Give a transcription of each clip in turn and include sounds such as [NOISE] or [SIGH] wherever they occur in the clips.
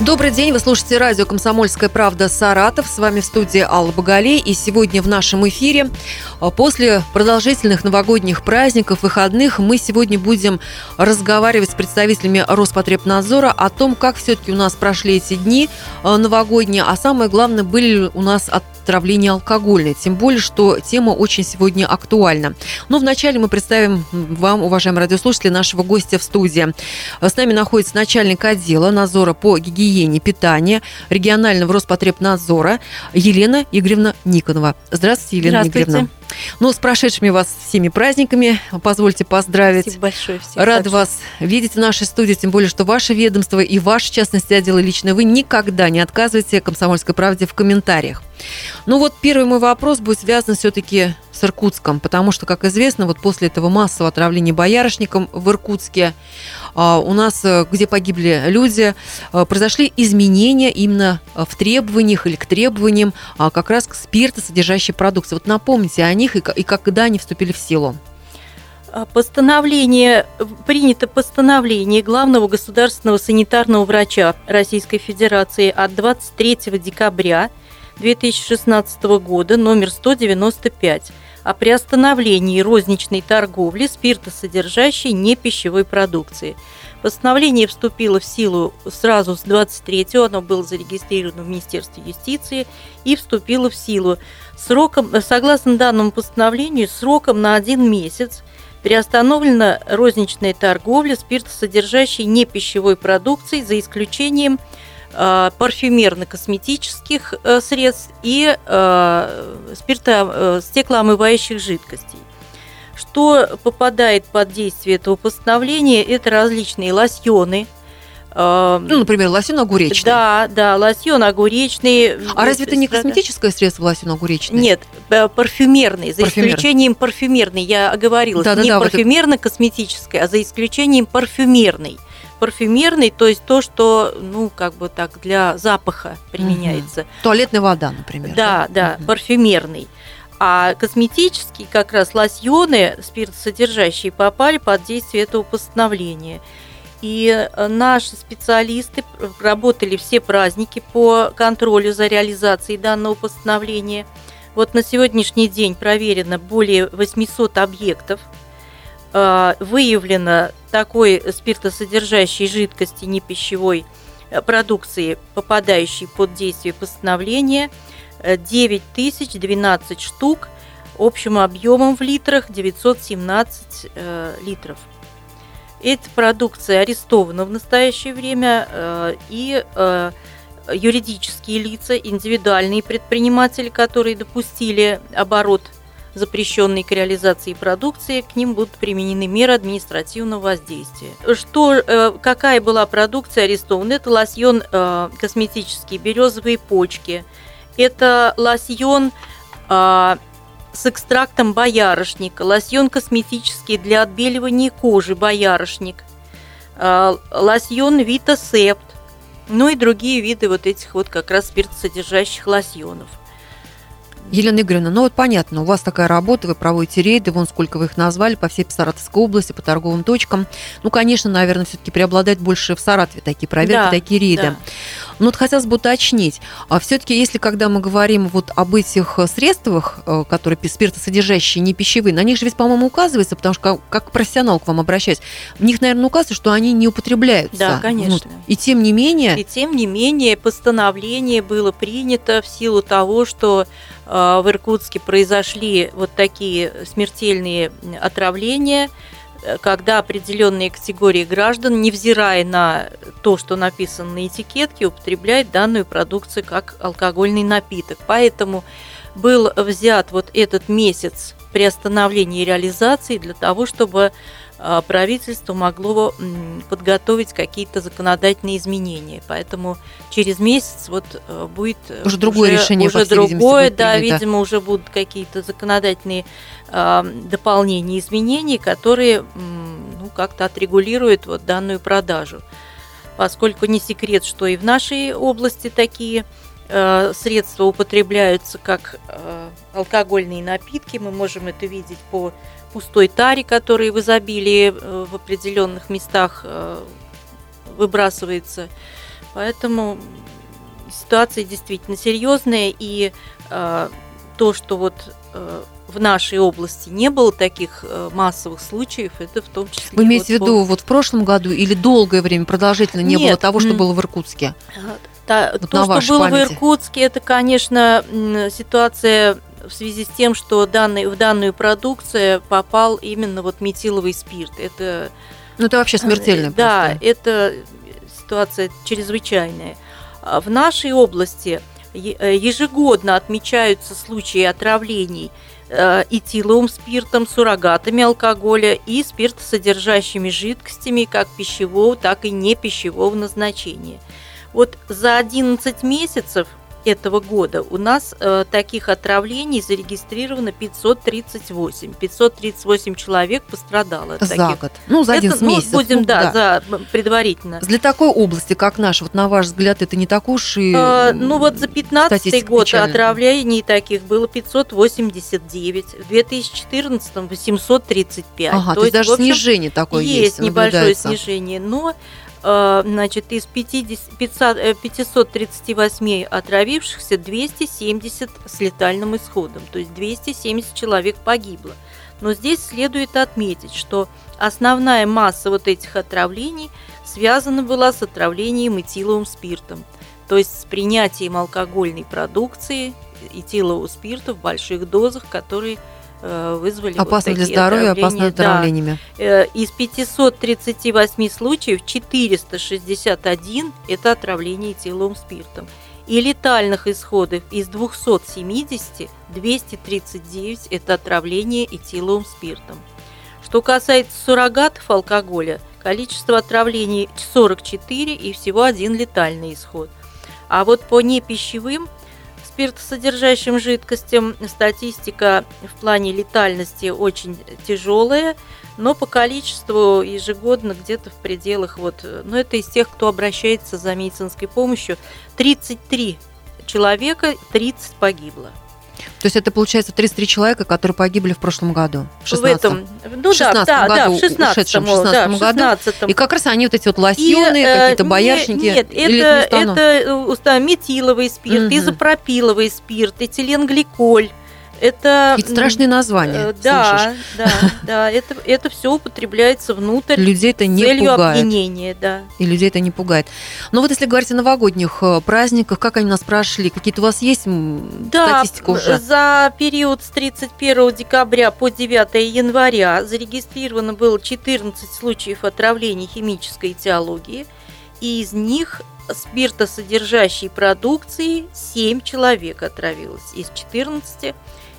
Добрый день, вы слушаете радио «Комсомольская правда» Саратов. С вами в студии Алла Боголей. И сегодня в нашем эфире, а, после продолжительных новогодних праздников, выходных, мы сегодня будем разговаривать с представителями Роспотребнадзора о том, как все-таки у нас прошли эти дни а, новогодние, а самое главное, были у нас от отравление алкогольное. Тем более, что тема очень сегодня актуальна. Но вначале мы представим вам, уважаемые радиослушатели, нашего гостя в студии. С нами находится начальник отдела надзора по гигиене питания регионального Роспотребнадзора Елена Игоревна Никонова. Здравствуйте, Елена Здравствуйте. Игоревна. Ну, с прошедшими вас всеми праздниками, позвольте поздравить. Спасибо большое. Всем Рад большое. вас видеть в нашей студии, тем более, что ваше ведомство и ваш, в частности, отдел лично, вы никогда не отказываете «Комсомольской правде» в комментариях. Ну вот первый мой вопрос будет связан все-таки с Иркутском, потому что, как известно, вот после этого массового отравления боярышником в Иркутске а, у нас, э, где погибли люди, э, произошли изменения именно в требованиях или к требованиям а, как раз к спиртосодержащей продукции. Вот напомните о них и когда они вступили в силу. А, постановление, принято постановление главного государственного санитарного врача Российской Федерации от 23 декабря 2016 года номер 195 о приостановлении розничной торговли спиртосодержащей непищевой продукции. Постановление вступило в силу сразу с 23-го, оно было зарегистрировано в Министерстве юстиции и вступило в силу сроком, согласно данному постановлению, сроком на один месяц приостановлена розничная торговля спиртосодержащей непищевой продукцией за исключением парфюмерно-косметических э, средств и э, спирто, стеклоомывающих жидкостей. Что попадает под действие этого постановления, это различные лосьоны, ну, например, лосьон огуречный. Да, да, лосьон огуречный. А разве это не косметическое средство лосьон огуречный? Нет, парфюмерный, за Парфюмер. исключением парфюмерный. Я оговорилась, да, не да, парфюмерно-косметическое, а за исключением парфюмерный парфюмерный, то есть то, что, ну, как бы так, для запаха применяется. Угу. Туалетная вода, например. Да, да, угу. парфюмерный. А косметические как раз лосьоны, спиртосодержащие, попали под действие этого постановления. И э, наши специалисты работали все праздники по контролю за реализацией данного постановления. Вот на сегодняшний день проверено более 800 объектов – выявлено такой спиртосодержащей жидкости непищевой э, продукции, попадающей под действие постановления, 9012 э, штук общим объемом в литрах 917 литров. Эта продукция арестована в настоящее время и юридические лица, индивидуальные предприниматели, которые допустили оборот запрещенные к реализации продукции, к ним будут применены меры административного воздействия. Что, э, какая была продукция арестована? Это лосьон э, косметический березовые почки, это лосьон э, с экстрактом боярышника, лосьон косметический для отбеливания кожи боярышник, лосьон Вита ну и другие виды вот этих вот как раз спиртосодержащих лосьонов. Елена Игоревна, ну вот понятно, у вас такая работа, вы проводите рейды, вон сколько вы их назвали, по всей Саратовской области, по торговым точкам. Ну, конечно, наверное, все-таки преобладать больше в Саратове такие проверки, да, такие рейды. Да. Но вот хотелось бы уточнить, а все-таки если когда мы говорим вот об этих средствах, э, которые спиртосодержащие, не пищевые, на них же ведь, по-моему, указывается, потому что как, как профессионал к вам обращаюсь, в них, наверное, указывается, что они не употребляются. Да, конечно. Вот. И тем не менее... И тем не менее постановление было принято в силу того, что Э, в Иркутске произошли вот такие смертельные отравления, э, когда определенные категории граждан, невзирая на то, что написано на этикетке, употребляют данную продукцию как алкогольный напиток. Поэтому был взят вот этот месяц приостановления реализации для того, чтобы правительство могло подготовить какие-то законодательные изменения. Поэтому через месяц вот э, будет э, уже другое решение, уже другое, да, принято. видимо, уже будут какие-то законодательные э, дополнения, изменения, которые ну, как-то отрегулируют вот данную продажу. Поскольку не секрет, что и в нашей области такие э, средства употребляются как алкогольные напитки. Мы можем это видеть по пустой таре, который в изобилии э, в определенных местах э, выбрасывается. Поэтому ситуация действительно серьезная, и э, то, что вот в нашей области не было таких массовых случаев, это в том числе... Вы имеете вот в виду вот в прошлом году или долгое время продолжительно не Нет, было того, что было в Иркутске? Та- Вот то, что было памяти. в Иркутске, это, конечно, ситуация в связи с тем, что данный, в данную продукцию попал именно вот метиловый спирт. Это Ну, это вообще смертельно Э, Да, просто. это ситуация чрезвычайная. А В нашей области э, ежегодно отмечаются случаи отравлений э, этиловым спиртом, суррогатами алкоголя и спиртосодержащими жидкостями как пищевого, так и не пищевого назначения. Вот за 11 месяцев этого года у нас э, таких отравлений зарегистрировано 538. 538 человек пострадало За таких год. Ну, за это, 11 ну, месяцев. будем, Ну, да, за м, предварительно. Для такой области, как наша, вот на ваш взгляд, это не так уж и... Э, ну вот за 15 статистика год печальная. отравлений таких было 589, в 2014 835. Ага, то, есть даже общем, снижение такое есть, есть небольшое снижение, но значит, из 50, 500, э, 538 отравившихся 270 с летальным исходом, то есть 270 человек погибло. Но здесь следует отметить, что основная масса вот этих отравлений связана была с отравлением этиловым спиртом, то есть с принятием алкогольной продукции этилового спирта в больших дозах, которые э, вызвали вот Опасно для такие здоровья, опасно отравления. Да. отравлениями. Э, Из 538 случаев 461 – это отравление этиловым спиртом. И летальных исходов из 270 239 – это отравление этиловым спиртом. Что касается суррогатов алкоголя, количество отравлений 44 и всего один летальный исход. А вот по непищевым спиртосодержащим жидкостям статистика в плане летальности очень тяжелая, но по количеству ежегодно где-то в пределах вот, ну это из тех, кто обращается за медицинской помощью, 33 человека, 30 погибло. То есть это получается 33 человека, которые погибли в прошлом году, в 16 В этом, ну В да, 16 да, да, году, в 16 ушедшем в да, в 16 году. 16 И как раз они вот эти вот лосьоны, э, какие-то боярышники. Нет, или это, стану? это э, метиловый спирт, Мгм. изопропиловый спирт, этиленгликоль. Это м, страшные названия. э, слышишь? Да, да, да. Это, это все употребляется внутрь Людей это не целью пугает. опьянения, да. И людей это не пугает. Но вот если говорить о новогодних э, праздниках, как они у нас прошли? Какие-то у вас есть Да, статистика уже? за период с 31 декабря по 9 января зарегистрировано было 14 случаев отравлений химической этиологии, и из них спиртосодержащей продукции 7 человек отравилось из 14,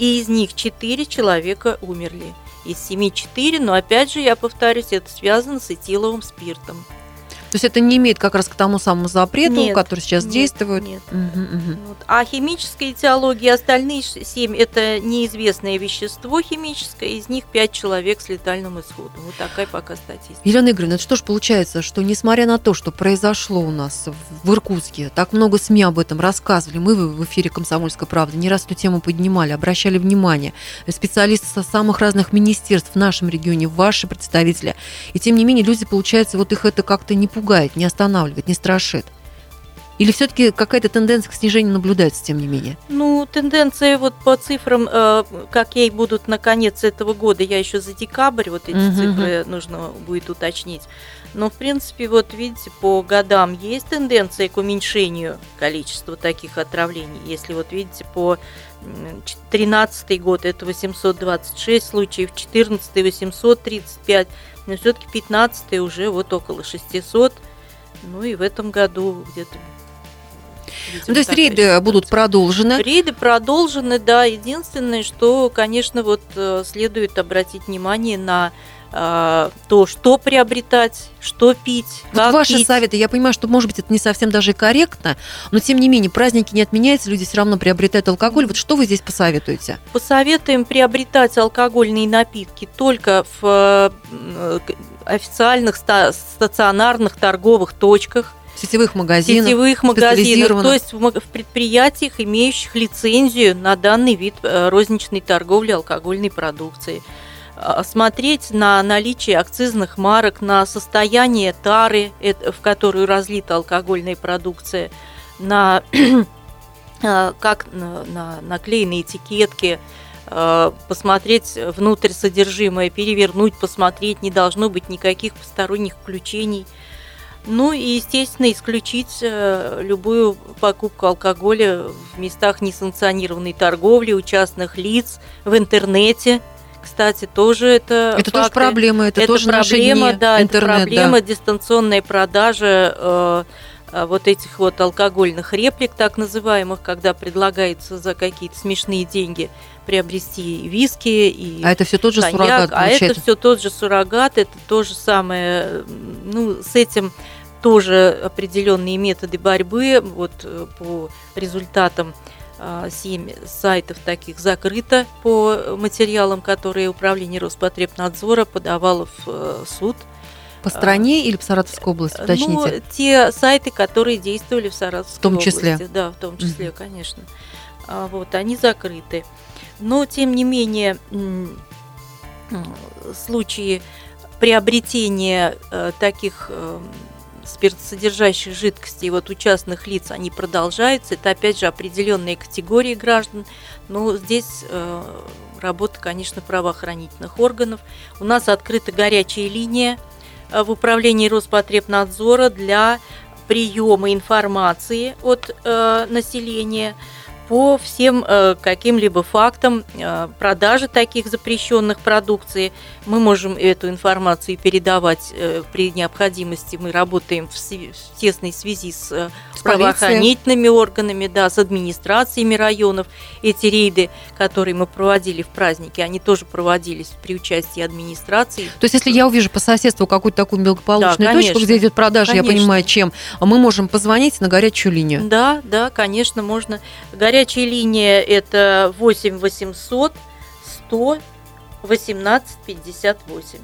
и из них 4 человека умерли. Из 7 4, но опять же, я повторюсь, это связано с этиловым спиртом. То есть это не имеет как раз к тому самому запрету, Нет, который сейчас нет, действует? Нет. Мгм. Вот. А химическая этиология, остальные семь – это неизвестное вещество химическое, из них пять человек с летальным исходом. Вот такая пока статистика. Елена Игоревна, это что ж получается, что несмотря на то, что произошло у нас в Иркутске, так много СМИ об этом рассказывали, мы в в эфире «Комсомольской правды» не раз эту тему поднимали, обращали внимание, специалисты со самых разных министерств в нашем регионе, ваши представители, и тем не менее люди, получается, вот их это как-то не пугает, не останавливает, не страшит. Или все-таки какая-то тенденция к снижению наблюдается, тем не менее? Ну, тенденции вот по цифрам, э, какие будут на конец этого года, я еще за декабрь, вот эти Мгм, цифры нужно будет уточнить. Но, в принципе, вот видите, по годам есть тенденция к уменьшению количества таких отравлений. Если вот видите, по 13 год это 826 случаев, 14 835, но все-таки 15 уже вот около 600. Ну и в этом году где-то... видимо, Ну, то есть рейды ситуация. будут продолжены. Рейды продолжены, да. Единственное, что, конечно, вот э, следует обратить внимание на э, то, что приобретать, что пить, Вот как ваши пить. советы, я понимаю, что, может быть, это не совсем даже и корректно, но тем не менее, праздники не отменяются, люди все равно приобретают алкоголь. Вот что вы здесь посоветуете? Посоветуем приобретать алкогольные напитки только в э, официальных ста- стационарных торговых точках, Сетевых магазинов. Сетевых магазинов, то есть в предприятиях, имеющих лицензию на данный вид э, розничной торговли алкогольной продукцией. А, Смотреть на наличие акцизных марок, на состояние тары, в которую разлита алкогольная продукция, на [CLEARS THROAT] а, как на, на наклеенные этикетки, э, посмотреть внутрь содержимое, перевернуть, посмотреть, не должно быть никаких посторонних включений. Ну и, естественно, исключить э, любую покупку алкоголя в местах несанкционированной торговли, у частных лиц, в интернете. Кстати, тоже это Это тоже факты. проблема, это, Это тоже проблема, дни, да, интернет, это да. проблема дистанционной продажи э, э, вот этих вот алкогольных реплик, так называемых, когда предлагается за какие-то смешные деньги приобрести и виски и А это все тот же коньяк, суррогат, а получается. это все тот же суррогат, это то же самое, ну, с этим тоже определенные методы борьбы. Вот э, по результатам а, семь сайтов таких закрыто по материалам, которые Управление Роспотребнадзора подавало в э, суд. По стране или по Саратовской области, Ну, уточните? те сайты, которые действовали в Саратовской В том числе. области. Да, в том числе, конечно. А, Вот, они закрыты. Но, тем не менее, случаи приобретения э, таких э, спиртосодержащих жидкостей вот у частных лиц, они продолжаются. Это, опять же, определенные категории граждан. Но здесь э, работа, конечно, правоохранительных органов. У нас открыта горячая линия э, в управлении Роспотребнадзора для приема информации от э, населения по всем э, каким-либо фактам э, продажи таких запрещенных продукций. Мы можем эту информацию передавать э, при необходимости. Мы работаем в, в тесной связи с э, С полицией. правоохранительными органами, да, с администрациями районов. Эти рейды, которые мы проводили в праздники, они тоже проводились при участии администрации. То есть, если я увижу по соседству какую-то такую благополучную Да, точку, где идет продажа, я Конечно. понимаю, чем, мы можем позвонить на горячую линию. Да, да, конечно, можно. Горячая линия это 8 800 100 18 58.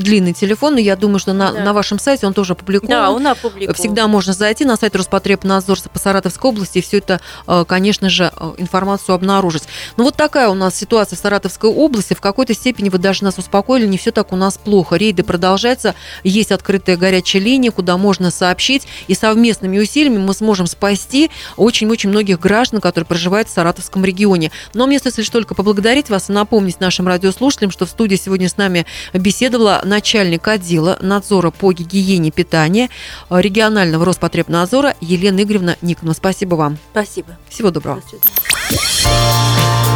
Длинный телефон, и я думаю, что на, Да. на вашем сайте он тоже опубликован. Да, он опубликован. Всегда можно зайти на сайт Роспотребнадзора по Саратовской области и все это, э, конечно же, э, информацию обнаружить. Ну вот такая у нас ситуация в Саратовской области. В какой-то степени вы даже нас успокоили, не все так у нас плохо. Рейды продолжаются, есть открытая горячая линия, куда можно сообщить, и совместными усилиями мы сможем спасти очень-очень многих граждан, которые проживают в Саратовском регионе. Но мне остается лишь только поблагодарить вас и напомнить нашим радиослушателям, что в студии сегодня с нами беседовала начальник отдела надзора по гигиене питания регионального Роспотребнадзора Елена Игоревна Никонова. Спасибо вам. Спасибо. Всего доброго. До свидания.